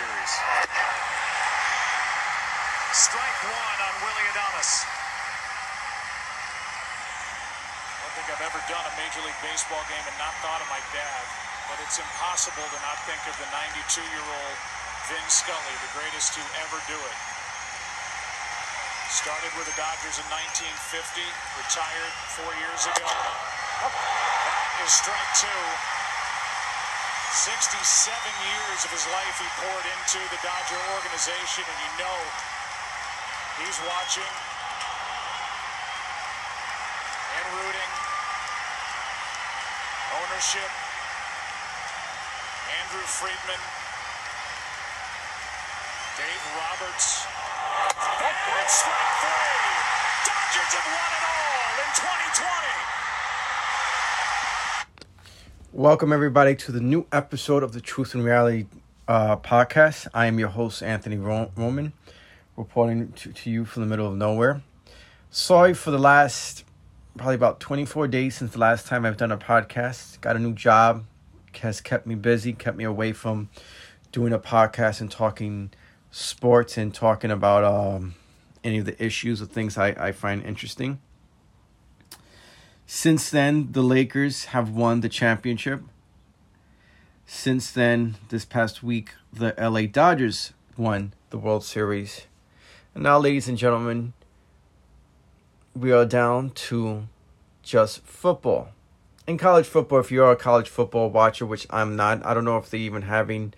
Series. Strike one on Willie Adames. I don't think I've ever done a Major League Baseball game and not thought of my dad, but it's impossible to not think of the 92-year-old Vin Scully, the greatest to ever do it. Started with the Dodgers in 1950, retired four years ago. That is strike two. 67 years of his life he poured into the Dodger organization, and you know he's watching and rooting. Ownership, Andrew Friedman, Dave Roberts. And strike three. Dodgers have won it all in 2020. Welcome, everybody, to the new episode of the Truth and Reality uh, podcast. I am your host, Anthony Roman, reporting to, to you from the middle of nowhere. Sorry for the last probably about 24 days since the last time I've done a podcast. Got a new job, has kept me busy, kept me away from doing a podcast and talking sports and talking about um, any of the issues or things I, I find interesting. Since then, the Lakers have won the championship. Since then, this past week, the LA Dodgers won the World Series. And now, ladies and gentlemen, we are down to just football. In college football, if you're a college football watcher, which I'm not, I don't know if they're even having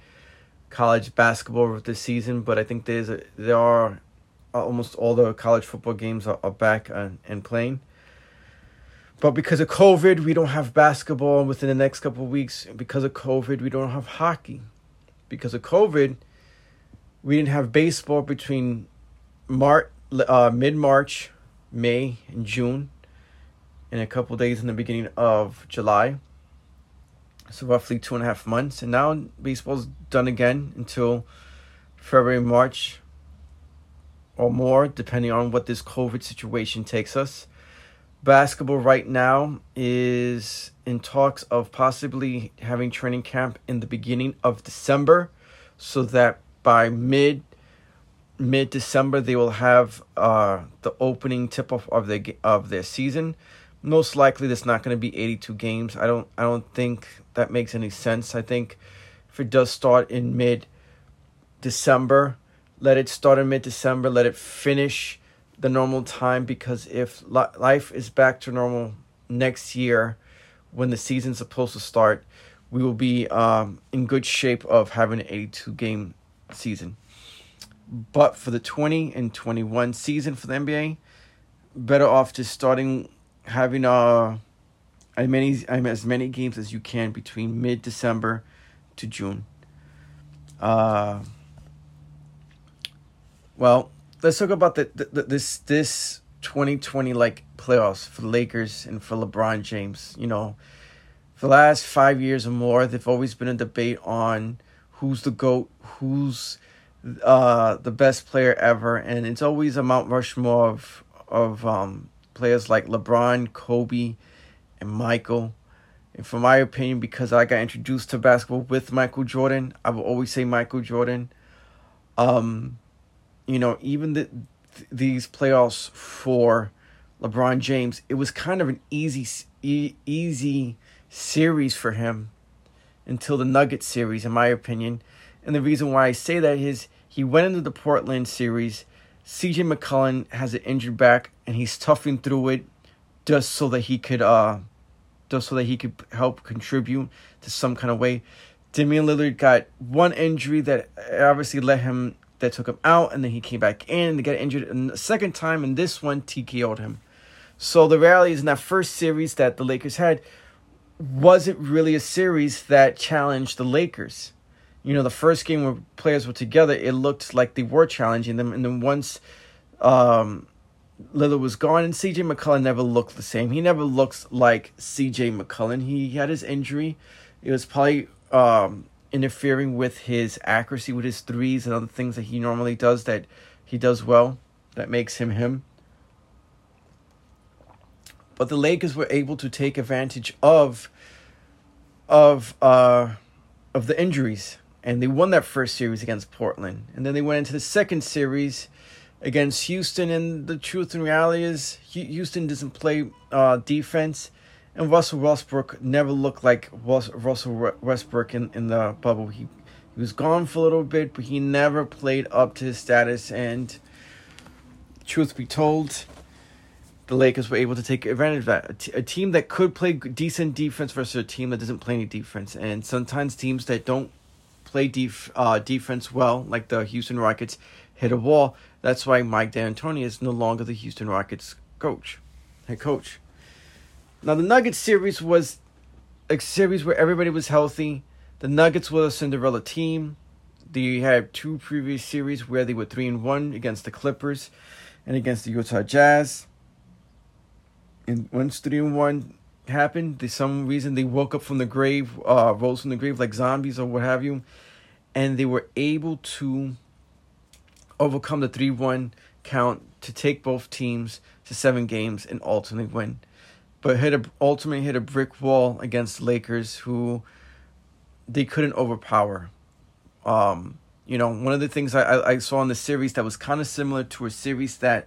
college basketball this season, but I think there's a, there are uh, almost all the college football games are, are back and, and playing. But because of COVID, we don't have basketball within the next couple of weeks. Because of COVID, we don't have hockey. Because of COVID, we didn't have baseball between March, uh, mid March, May, and June, and a couple days in the beginning of July. So roughly two and a half months, and now baseball's done again until February, March, or more, depending on what this COVID situation takes us basketball right now is in talks of possibly having training camp in the beginning of December so that by mid mid December they will have uh, the opening tip off of the of their season. Most likely that's not going to be 82 games. I don't I don't think that makes any sense. I think if it does start in mid December, let it start in mid December, let it finish the normal time because if li- life is back to normal next year when the season's supposed to start, we will be um, in good shape of having an 82 game season. But for the 20 and 21 season for the NBA, better off just starting having uh, as many as many games as you can between mid December to June. Uh, well, let's talk about the, the, the, this this 2020 like playoffs for the Lakers and for LeBron James. You know, for the last five years or more, there've always been a debate on who's the goat, who's uh, the best player ever, and it's always a Mount Rushmore of of um, players like LeBron, Kobe, and Michael. And for my opinion, because I got introduced to basketball with Michael Jordan, I will always say Michael Jordan. Um, you know, even the, th- these playoffs for LeBron James, it was kind of an easy e- easy series for him until the Nuggets series, in my opinion. And the reason why I say that is he went into the Portland series. CJ McCollum has an injured back, and he's toughing through it just so that he could uh just so that he could help contribute to some kind of way. Damian Lillard got one injury that obviously let him that took him out, and then he came back in to got injured and the second time, and this one TKO'd him. So the is in that first series that the Lakers had wasn't really a series that challenged the Lakers. You know, the first game where players were together, it looked like they were challenging them, and then once um, Lillard was gone, and CJ McCollum never looked the same. He never looks like CJ McCollum. He had his injury. It was probably um, interfering with his accuracy with his threes and other things that he normally does that he does well that makes him him. But the Lakers were able to take advantage of of uh of the injuries and they won that first series against Portland. And then they went into the second series against Houston. And the truth and reality is, Houston doesn't play uh, defense. And Russell Westbrook never looked like Russell Westbrook in, in the bubble. He, he was gone for a little bit, but he never played up to his status. And truth be told, the Lakers were able to take advantage of that. A, t- a team that could play decent defense versus a team that doesn't play any defense. And sometimes teams that don't play def- uh, defense well, like the Houston Rockets, hit a wall. That's why Mike D'Antoni is no longer the Houston Rockets coach, head coach. Now the Nuggets series was a series where everybody was healthy. The Nuggets were a Cinderella team. They had two previous series where they were three and one against the Clippers and against the Utah Jazz. And once three and one happened, for some reason they woke up from the grave, uh, rose from the grave like zombies or what have you, and they were able to overcome the 3 1 count to take both teams to seven games and ultimately win. But hit a, ultimately hit a brick wall against Lakers who they couldn't overpower. Um, you know, one of the things I, I saw in the series that was kind of similar to a series that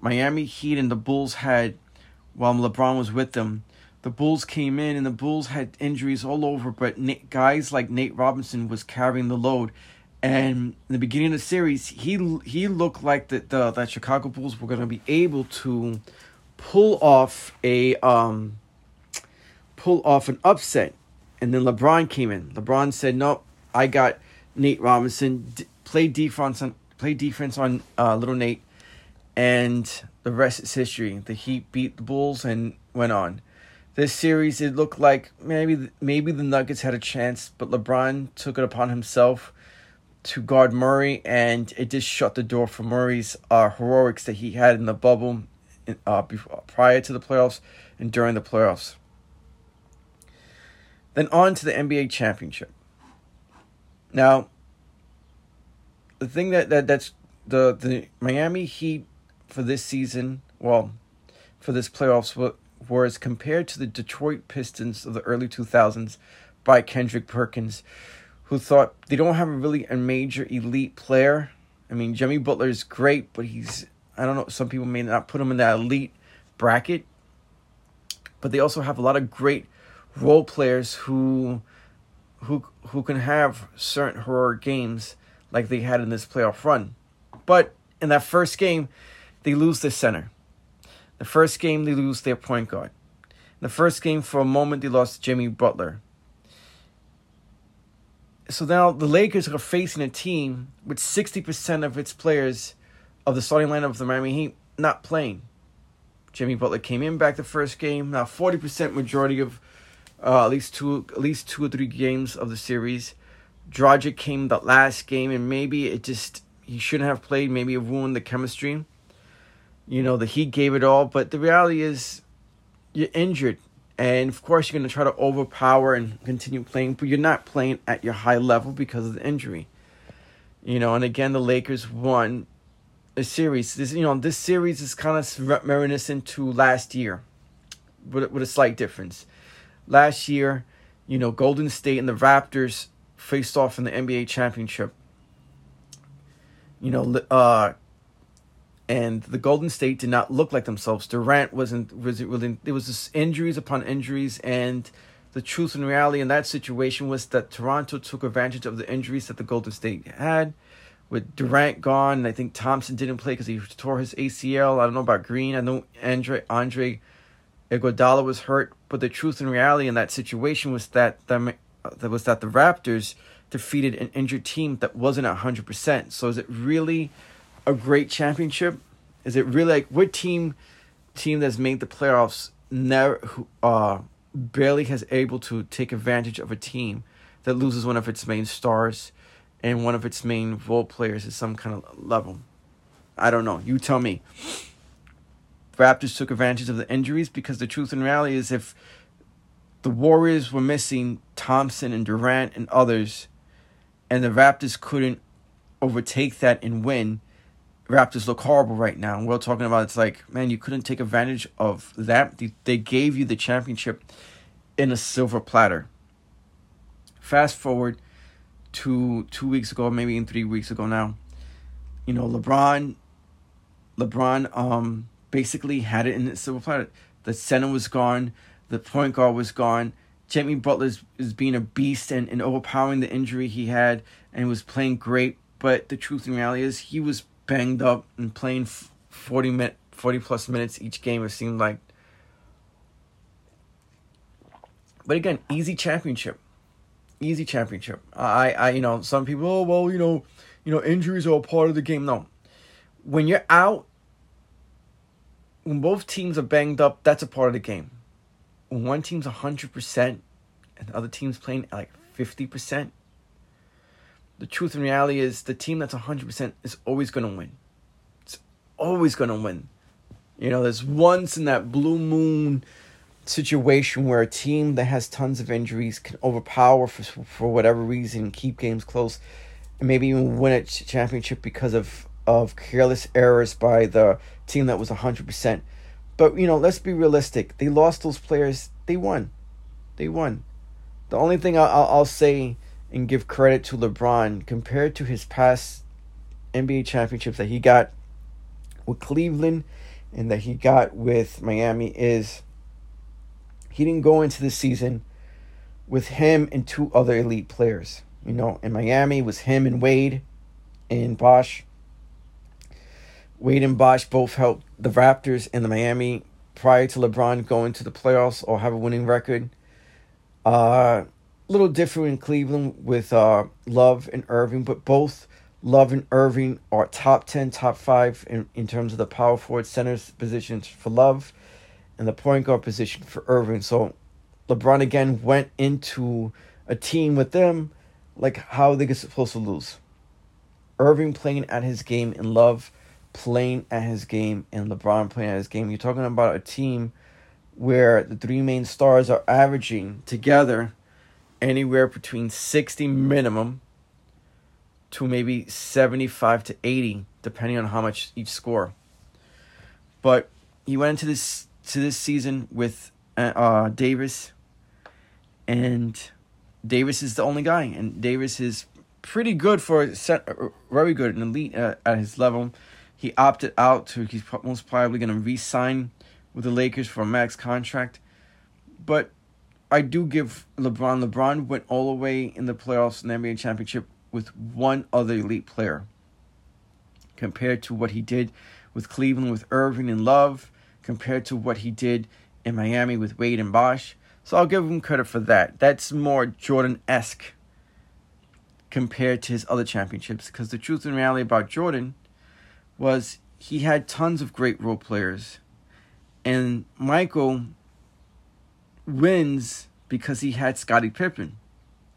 Miami Heat and the Bulls had while LeBron was with them. The Bulls came in and the Bulls had injuries all over, but guys like Nate Robinson was carrying the load and in the beginning of the series, he he looked like that the that Chicago Bulls were going to be able to pull off a um pull off an upset. And then LeBron came in. LeBron said, "Nope, I got Nate Robinson. D- play defense on play defense on uh, little Nate." And the rest is history. The Heat beat the Bulls and went on. This series, it looked like maybe maybe the Nuggets had a chance, but LeBron took it upon himself to guard Murray, and it just shut the door for Murray's uh, heroics that he had in the bubble uh, before, prior to the playoffs and during the playoffs. Then on to the NBA championship. Now, the thing that, that that's the the Miami Heat for this season, well, for this playoffs was compared to the Detroit Pistons of the early 2000s by Kendrick Perkins who thought they don't have a really a major elite player. I mean, Jimmy Butler is great, but he's I don't know. Some people may not put him in that elite bracket, but they also have a lot of great role players who who who can have certain heroic games like they had in this playoff run. But in that first game, they lose their center. The first game, they lose their point guard. In the first game, for a moment, they lost Jimmy Butler so now the Lakers are facing a team with 60% of its players of the starting lineup of the Miami Heat not playing. Jimmy Butler came in back the first game. Now 40% majority of uh, at least two at least two or three games of the series. Dragic came the last game and maybe it just he shouldn't have played, maybe it ruined the chemistry. You know, the Heat gave it all, but the reality is you're injured. And of course, you're going to try to overpower and continue playing, but you're not playing at your high level because of the injury. You know, and again, the Lakers won a series. This, you know, this series is kind of reminiscent to last year, with with a slight difference. Last year, you know, Golden State and the Raptors faced off in the NBA championship. You know, uh, and the Golden State did not look like themselves. Durant wasn't was it really there was just injuries upon injuries and the truth and reality in that situation was that Toronto took advantage of the injuries that the Golden State had. With Durant gone, and I think Thompson didn't play because he tore his ACL. I don't know about Green. I know Andre Andre Iguodala was hurt, but the truth and reality in that situation was that the that was that the Raptors defeated an injured team that wasn't hundred percent. So is it really? a great championship? Is it really like what team team that's made the playoffs never uh barely has able to take advantage of a team that loses one of its main stars and one of its main role players at some kind of level? I don't know. You tell me. Raptors took advantage of the injuries because the truth and reality is if the Warriors were missing Thompson and Durant and others, and the Raptors couldn't overtake that and win, Raptors look horrible right now. And we're talking about it's like, man, you couldn't take advantage of that. They gave you the championship in a silver platter. Fast forward two two weeks ago, maybe in three weeks ago now. You know, LeBron LeBron um basically had it in the silver platter. The center was gone, the point guard was gone. Jimmy Butler is, being a beast and, and overpowering the injury he had and was playing great. But the truth and reality is he was banged up and playing 40 minute, 40 plus minutes each game it seemed like. But again, easy championship. Easy championship. I I you know, some people oh well, you know, you know, injuries are a part of the game. No. When you're out when both teams are banged up, that's a part of the game. When one team's 100% and the other team's playing like 50%, the truth and reality is the team that's 100% is always going to win. It's always going to win. You know, there's once in that blue moon situation where a team that has tons of injuries can overpower for, for whatever reason, keep games close, and maybe even win a championship because of, of careless errors by the team that was 100%. But, you know, let's be realistic. They lost those players. They won. They won. The only thing I'll, I'll say and give credit to LeBron compared to his past NBA championships that he got with Cleveland and that he got with Miami is he didn't go into the season with him and two other elite players. You know, in Miami was him and Wade and Bosh. Wade and Bosh both helped the Raptors and the Miami prior to LeBron going to the playoffs or have a winning record. Uh, little different in Cleveland with uh, Love and Irving, but both Love and Irving are top 10, top 5 in, in terms of the power forward centers positions for Love and the point guard position for Irving. So LeBron again went into a team with them like how they supposed to lose. Irving playing at his game and Love playing at his game and LeBron playing at his game. You're talking about a team where the three main stars are averaging together anywhere between 60 minimum to maybe 75 to 80 depending on how much each score but he went into this to this season with uh, Davis and Davis is the only guy and Davis is pretty good for set, uh, very good and elite uh, at his level he opted out to he's most probably going to re-sign with the Lakers for a max contract but I do give LeBron. LeBron went all the way in the playoffs in the NBA championship with one other elite player. Compared to what he did with Cleveland with Irving and Love, compared to what he did in Miami with Wade and Bosh. So I'll give him credit for that. That's more Jordan esque compared to his other championships. Because the truth and reality about Jordan was he had tons of great role players. And Michael wins because he had Scottie Pippen.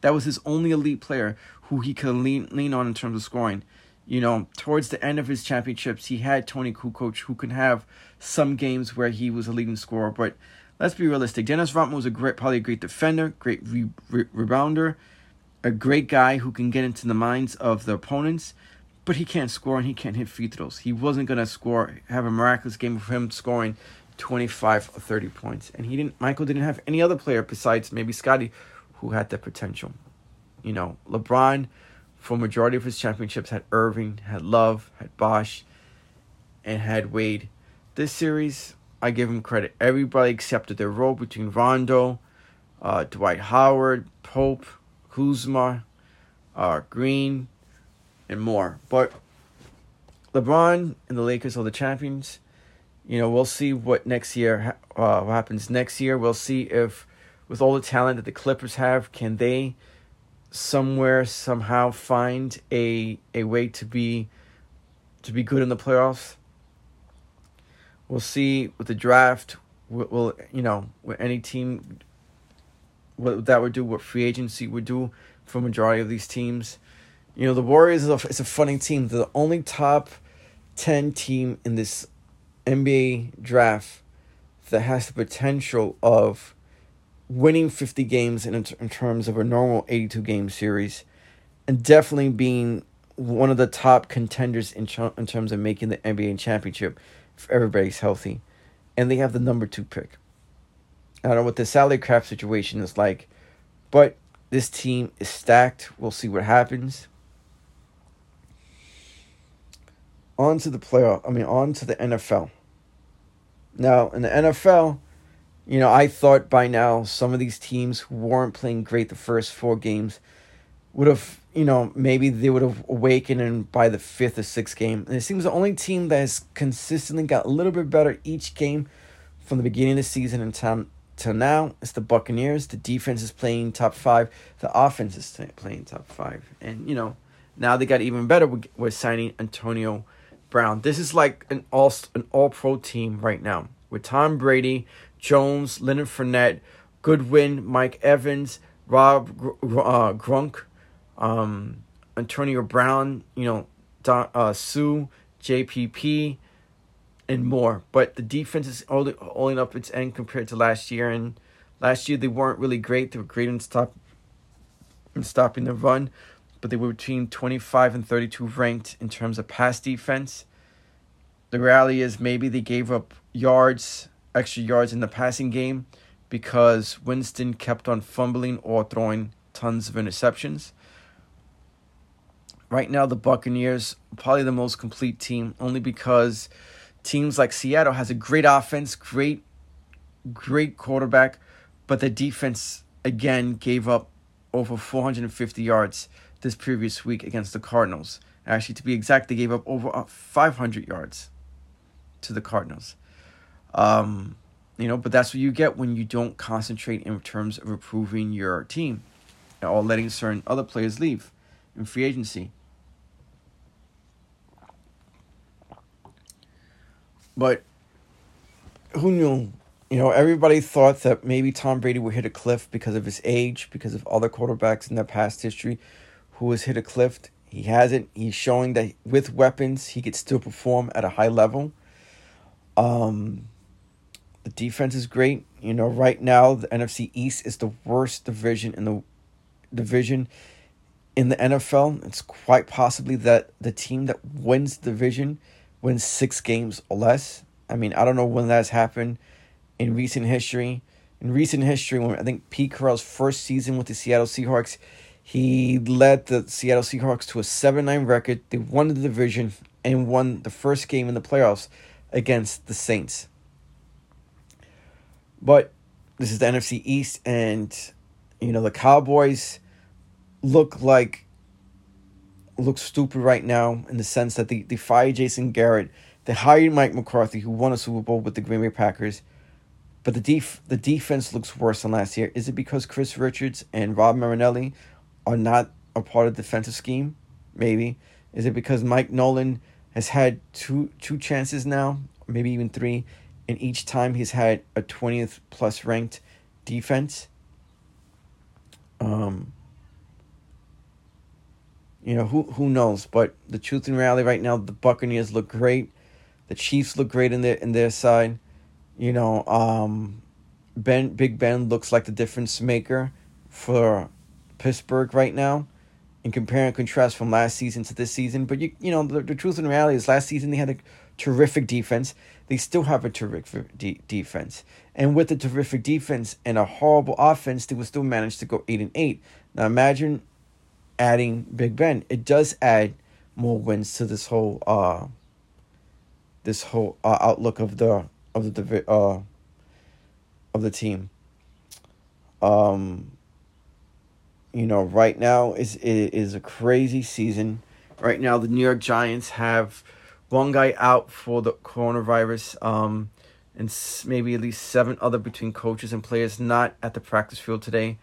That was his only elite player who he could lean lean on in terms of scoring. You know, towards the end of his championships, he had Toni Kukoc who can have some games where he was a leading scorer. But let's be realistic. Dennis Rodman was a great, probably a great defender, great re- re- rebounder, a great guy who can get into the minds of the opponents. But he can't score and he can't hit free throws. He wasn't gonna score, have a miraculous game of him scoring 25 or 30 points. And he didn't Michael didn't have any other player besides maybe Scottie who had the potential. You know, LeBron for majority of his championships had Irving, had Love, had Bosh, and had Wade. This series, I give him credit. Everybody accepted their role between Rondo, uh, Dwight Howard, Pope, Kuzma, uh, Green, and more. But LeBron and the Lakers are the champions you know, we'll see what next year uh, what happens next year. We'll see if, with all the talent that the Clippers have, can they somewhere somehow find a a way to be to be good in the playoffs. We'll see with the draft. Will, will you know what any team what that would do, what free agency would do for majority of these teams. You know, the Warriors is a, it's a funny team. They're the only top ten team in this NBA draft that has the potential of winning 50 games in, in terms of a normal 82 game series and definitely being one of the top contenders in, ch- in terms of making the NBA championship if everybody's healthy. And they have the number two pick. I don't know what the salary cap situation is like, but this team is stacked. We'll see what happens. On to the playoff. I mean, on to the NFL. Now, in the NFL, you know, I thought by now some of these teams who weren't playing great the first four games would have, you know, maybe they would have awakened and by the fifth or sixth game. And it seems the only team that has consistently got a little bit better each game from the beginning of the season until, till now is the Buccaneers. The defense is playing top five. The offense is playing top five. And, you know, now they got even better with, with signing Antonio Brown. This is like an all an all pro team right now with Tom Brady, Jones, Leonard Fournette, Goodwin, Mike Evans, Rob uh, Gronk, um, Antonio Brown, you know, Don, uh, Suh, JPP, and more. But the defense is only holding up its end compared to last year. And last year they weren't really great. They were great in stop in stopping the run, but they were between 25 and 32 ranked in terms of pass defense. The reality is maybe they gave up yards, extra yards in the passing game because Winston kept on fumbling or throwing tons of interceptions. Right now, the Buccaneers probably the most complete team, only because teams like Seattle has a great offense, great, great quarterback, but the defense again gave up over 450 yards this previous week against the Cardinals. Actually, to be exact, they gave up over uh, 500 yards to the Cardinals. Um, you know, but that's what you get when you don't concentrate in terms of improving your team or letting certain other players leave in free agency. But who knew? You know, everybody thought that maybe Tom Brady would hit a cliff because of his age, because of other quarterbacks in their past history who has hit a cliff. He hasn't. He's showing that with weapons, he could still perform at a high level. Um, the defense is great. You know, right now the NFC East is the worst division in the division in the NFL. It's quite possibly that the team that wins the division wins six games or less. I mean, I don't know when that's happened in recent history. In recent history, when I think Pete Carroll's first season with the Seattle Seahawks, he led the Seattle Seahawks to a 7 9 record. They won the division and won the first game in the playoffs against the Saints. But this is the NFC East, and you know the Cowboys look like look stupid right now in the sense that they, they fired Jason Garrett, they hired Mike McCarthy, who won a Super Bowl with the Green Bay Packers, but the def the defense looks worse than last year. Is it because Chris Richards and Rod Marinelli are not a part of the defensive scheme? Maybe. Is it because Mike Nolan has had two two chances now, maybe even three, and each time he's had a twentieth plus ranked defense? Um, you know who who knows, but the truth and reality right now, the Buccaneers look great, the Chiefs look great in their in their side. You know, um, Ben Big Ben looks like the difference maker for Pittsburgh right now and compare and contrast from last season to this season. But you you know the, the truth and reality is last season they had a terrific defense. They still have a terrific de- defense, and with a terrific defense and a horrible offense, they will still manage to go eight and eight. Now imagine adding Big Ben. It does add more wins to this whole uh this whole uh, outlook of the of the uh of the team. Um you know, right now is is a crazy season. Right now, the New York Giants have one guy out for the coronavirus, um, and maybe at least seven other between coaches and players not at the practice field today.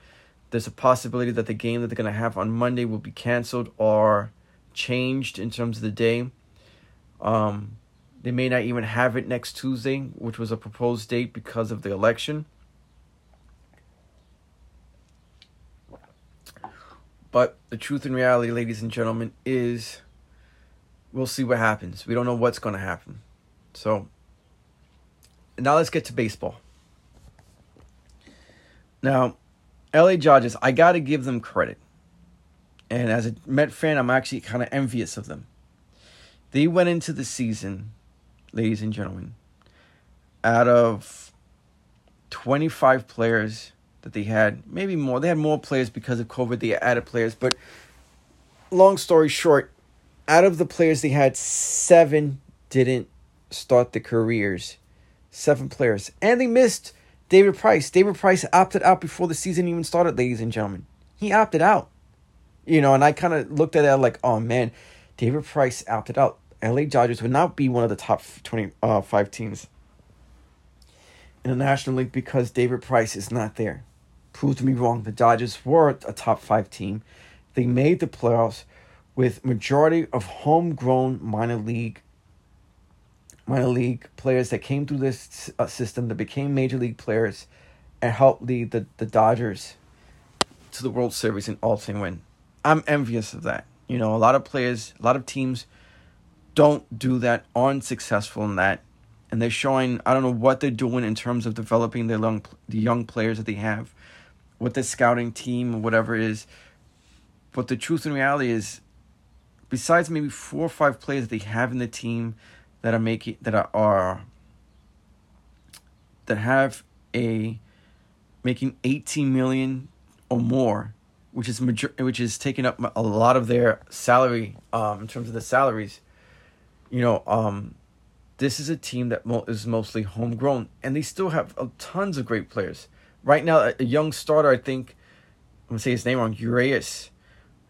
There's a possibility that the game that they're going to have on Monday will be canceled or changed in terms of the day. Um, they may not even have it next Tuesday, which was a proposed date because of the election. But the truth and reality, ladies and gentlemen, is we'll see what happens. We don't know what's going to happen. So now let's get to baseball. Now, LA Dodgers, I got to give them credit. And as a Met fan, I'm actually kind of envious of them. They went into the season, ladies and gentlemen, out of 25 players that they had. Maybe more. They had more players because of COVID. They added players, but long story short, out of the players they had, seven didn't start the careers. Seven players, and they missed David Price. David Price opted out before the season even started, ladies and gentlemen. He opted out. You know, and I kind of looked at it like, oh man, David Price opted out. LA Dodgers would not be one of the top 25 uh, teams in the National League because David Price is not there. Proved me wrong. The Dodgers were a top five team. They made the playoffs with majority of homegrown minor league minor league players that came through this uh, system that became major league players and helped lead the, the Dodgers to the World Series and ultimately win. I'm envious of that. You know, a lot of players, a lot of teams don't do that, aren't successful in that. And they're showing, I don't know what they're doing in terms of developing the young, the young players that they have with the scouting team or whatever it is. But the truth and reality is, besides maybe four or five players that they have in the team that are making that are, that have a making 18 million or more which is major, which is taking up a lot of their salary um, in terms of the salaries. You know, um, this is a team that mo- is mostly homegrown, and they still have uh, tons of great players. Right now, a, a, young starter, I think, I'm gonna say his name wrong, Urias.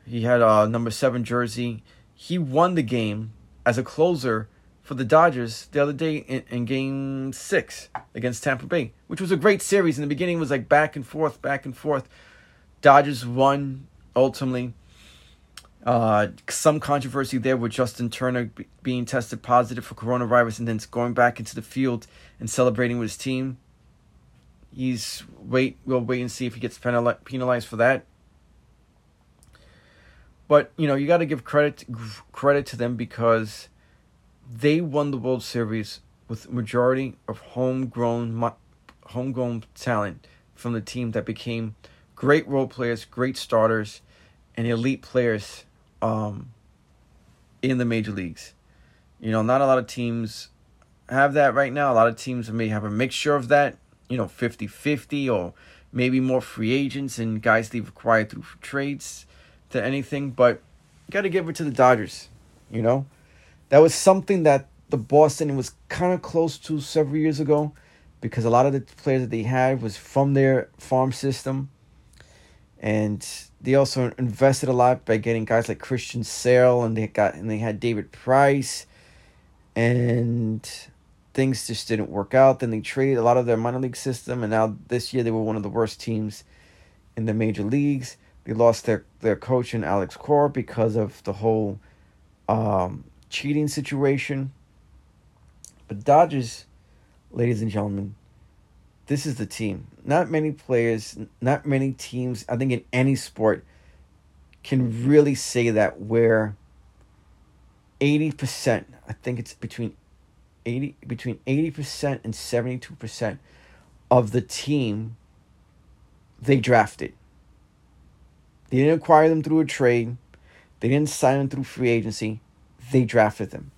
He had a number seven jersey. He won the game as a closer for the Dodgers the other day in, in game six against Tampa Bay, which was a great series. In the beginning, was like back and forth, back and forth Dodgers won ultimately. Uh, some controversy there with Justin Turner b- being tested positive for coronavirus and then going back into the field and celebrating with his team. He's wait. We'll wait and see if he gets penali- penalized for that. But you know you got to give credit credit to them because they won the World Series with majority of homegrown homegrown talent from the team that became great role players, great starters, and elite players um, in the major leagues. You know, not a lot of teams have that right now. A lot of teams may have a mixture of that, you know, 50 50 or maybe more free agents and guys they've acquired through trades to anything. But got to give it to the Dodgers, you know? That was something that the Boston was kind of close to several years ago because a lot of the players that they had was from their farm system and they also invested a lot by getting guys like Christian Sale and they got and they had David Price and things just didn't work out. Then they traded a lot of their minor league system and now this year they were one of the worst teams in the major leagues. They lost their, their coach in Alex Cora because of the whole um, cheating situation. But Dodgers, ladies and gentlemen, this is the team. Not many players, not many teams, I think in any sport, can really say that where 80%, I think it's between 80 between 80% and 72% of the team they drafted. They didn't acquire them through a trade. They didn't sign them through free agency. They drafted them.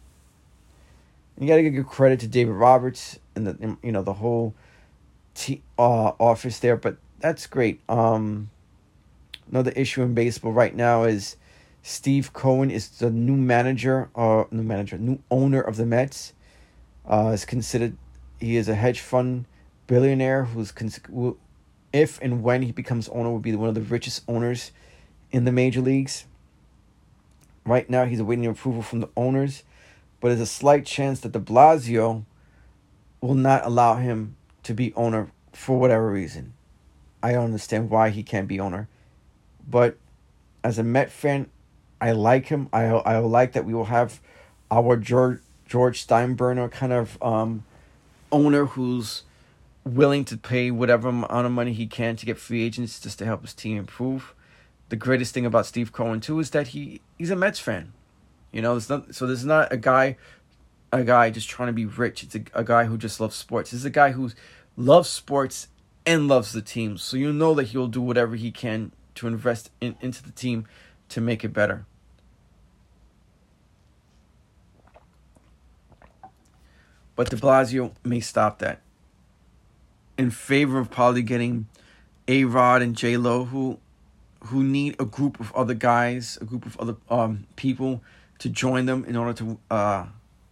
And you got to give credit to David Roberts and the you know the whole t- uh, office there, but that's great. Um, another issue in baseball right now is Steve Cohen is the new manager, uh, new manager, new owner of the Mets. Uh, is considered he is a hedge fund billionaire who's cons- if and when he becomes owner, will be one of the richest owners in the major leagues. Right now, he's awaiting approval from the owners, but there's a slight chance that De Blasio will not allow him to be owner for whatever reason. I don't understand why he can't be owner. But as a Met fan, I like him. I I like that we will have our George George Steinbrenner kind of um, owner who's willing to pay whatever amount of money he can to get free agents just to help his team improve. The greatest thing about Steve Cohen too is that he he's a Mets fan. You know, there's not so there's not a guy a guy just trying to be rich. It's a, a guy who just loves sports. This is a guy who loves sports and loves the team. So you know that he'll do whatever he can to invest in, into the team to make it better. But de Blasio may stop that in favor of probably getting A Rod and J Lo who who need a group of other guys, a group of other um people to join them in order to uh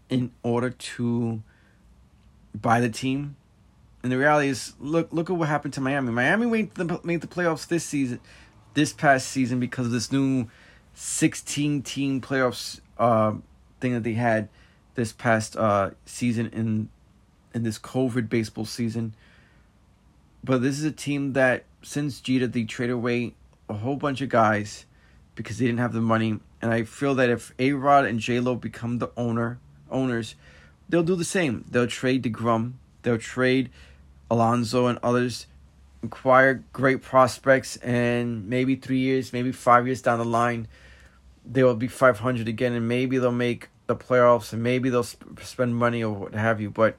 in order to buy the team. And the reality is, look look at what happened to Miami. Miami made the made the playoffs this season, this past season because of this new sixteen team playoffs uh thing that they had this past uh season in in this COVID baseball season. But this is a team that since Jeter they traded away a whole bunch of guys because they didn't have the money. And I feel that if A Rod and J Lo become the owner owners, they'll do the same. They'll trade DeGrom, they'll trade Alonso and others, acquire great prospects, and maybe three years, maybe five years down the line, they will be 500 again, and maybe they'll make the playoffs, and maybe they'll sp- spend money or what have you. But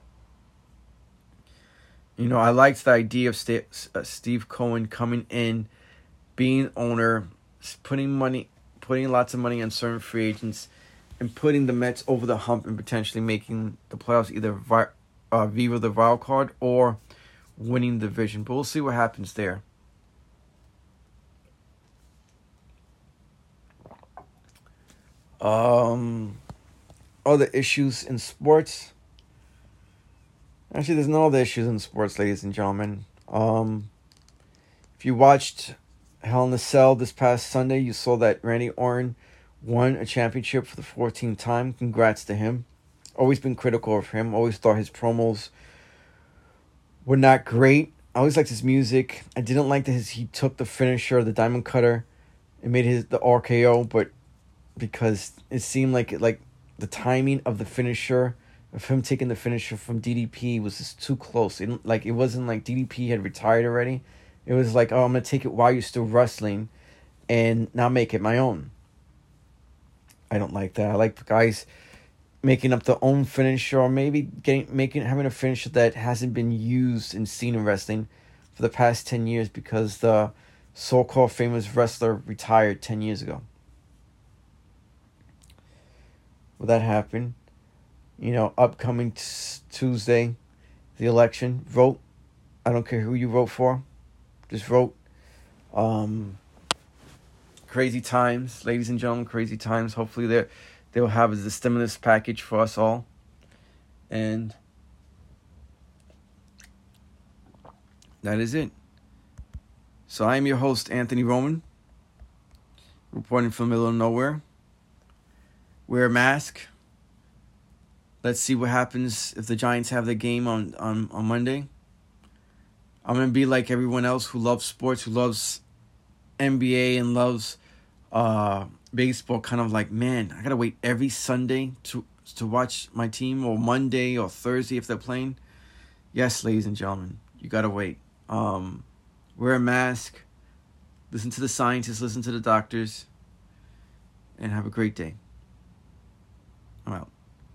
you know, I liked the idea of Steve, uh, Steve Cohen coming in, being owner, putting money, putting lots of money on certain free agents, and putting the Mets over the hump and potentially making the playoffs either vi- uh, via the wild card or winning the division. But we'll see what happens there. Um, other issues in sports. Actually, there's no other issues in sports, ladies and gentlemen. Um, if you watched Hell in a Cell this past Sunday, you saw that Randy Orton won a championship for the 14th time. Congrats to him. Always been critical of him. Always thought his promos were not great. I always liked his music. I didn't like that his, he took the finisher, the diamond cutter, and made his the RKO, but because it seemed like like the timing of the finisher of him taking the finisher from DDP was just too close. It, like it wasn't like DDP had retired already. It was like, oh, I'm gonna take it while you're still wrestling, and now make it my own. I don't like that. I like guys making up their own finisher or maybe getting making having a finisher that hasn't been used and seen in wrestling for the past 10 years because the so-called famous wrestler retired 10 years ago. Will that happen? You know, upcoming t- Tuesday, the election, vote. I don't care who you vote for. Just vote. Um, crazy times, ladies and gentlemen, crazy times. Hopefully they're they'll have the stimulus package for us all. And that is it. So I am your host, Anthony Roman, reporting from the middle of nowhere. Wear a mask. Let's see what happens if the Giants have the game on, on, on Monday. I'm to be like everyone else who loves sports, who loves NBA and loves uh, baseball kind of like, man, I gotta wait every Sunday to to watch my team or Monday or Thursday if they're playing. Yes, ladies and gentlemen, you gotta wait. Um, wear a mask, listen to the scientists, listen to the doctors, and have a great day. I'm out.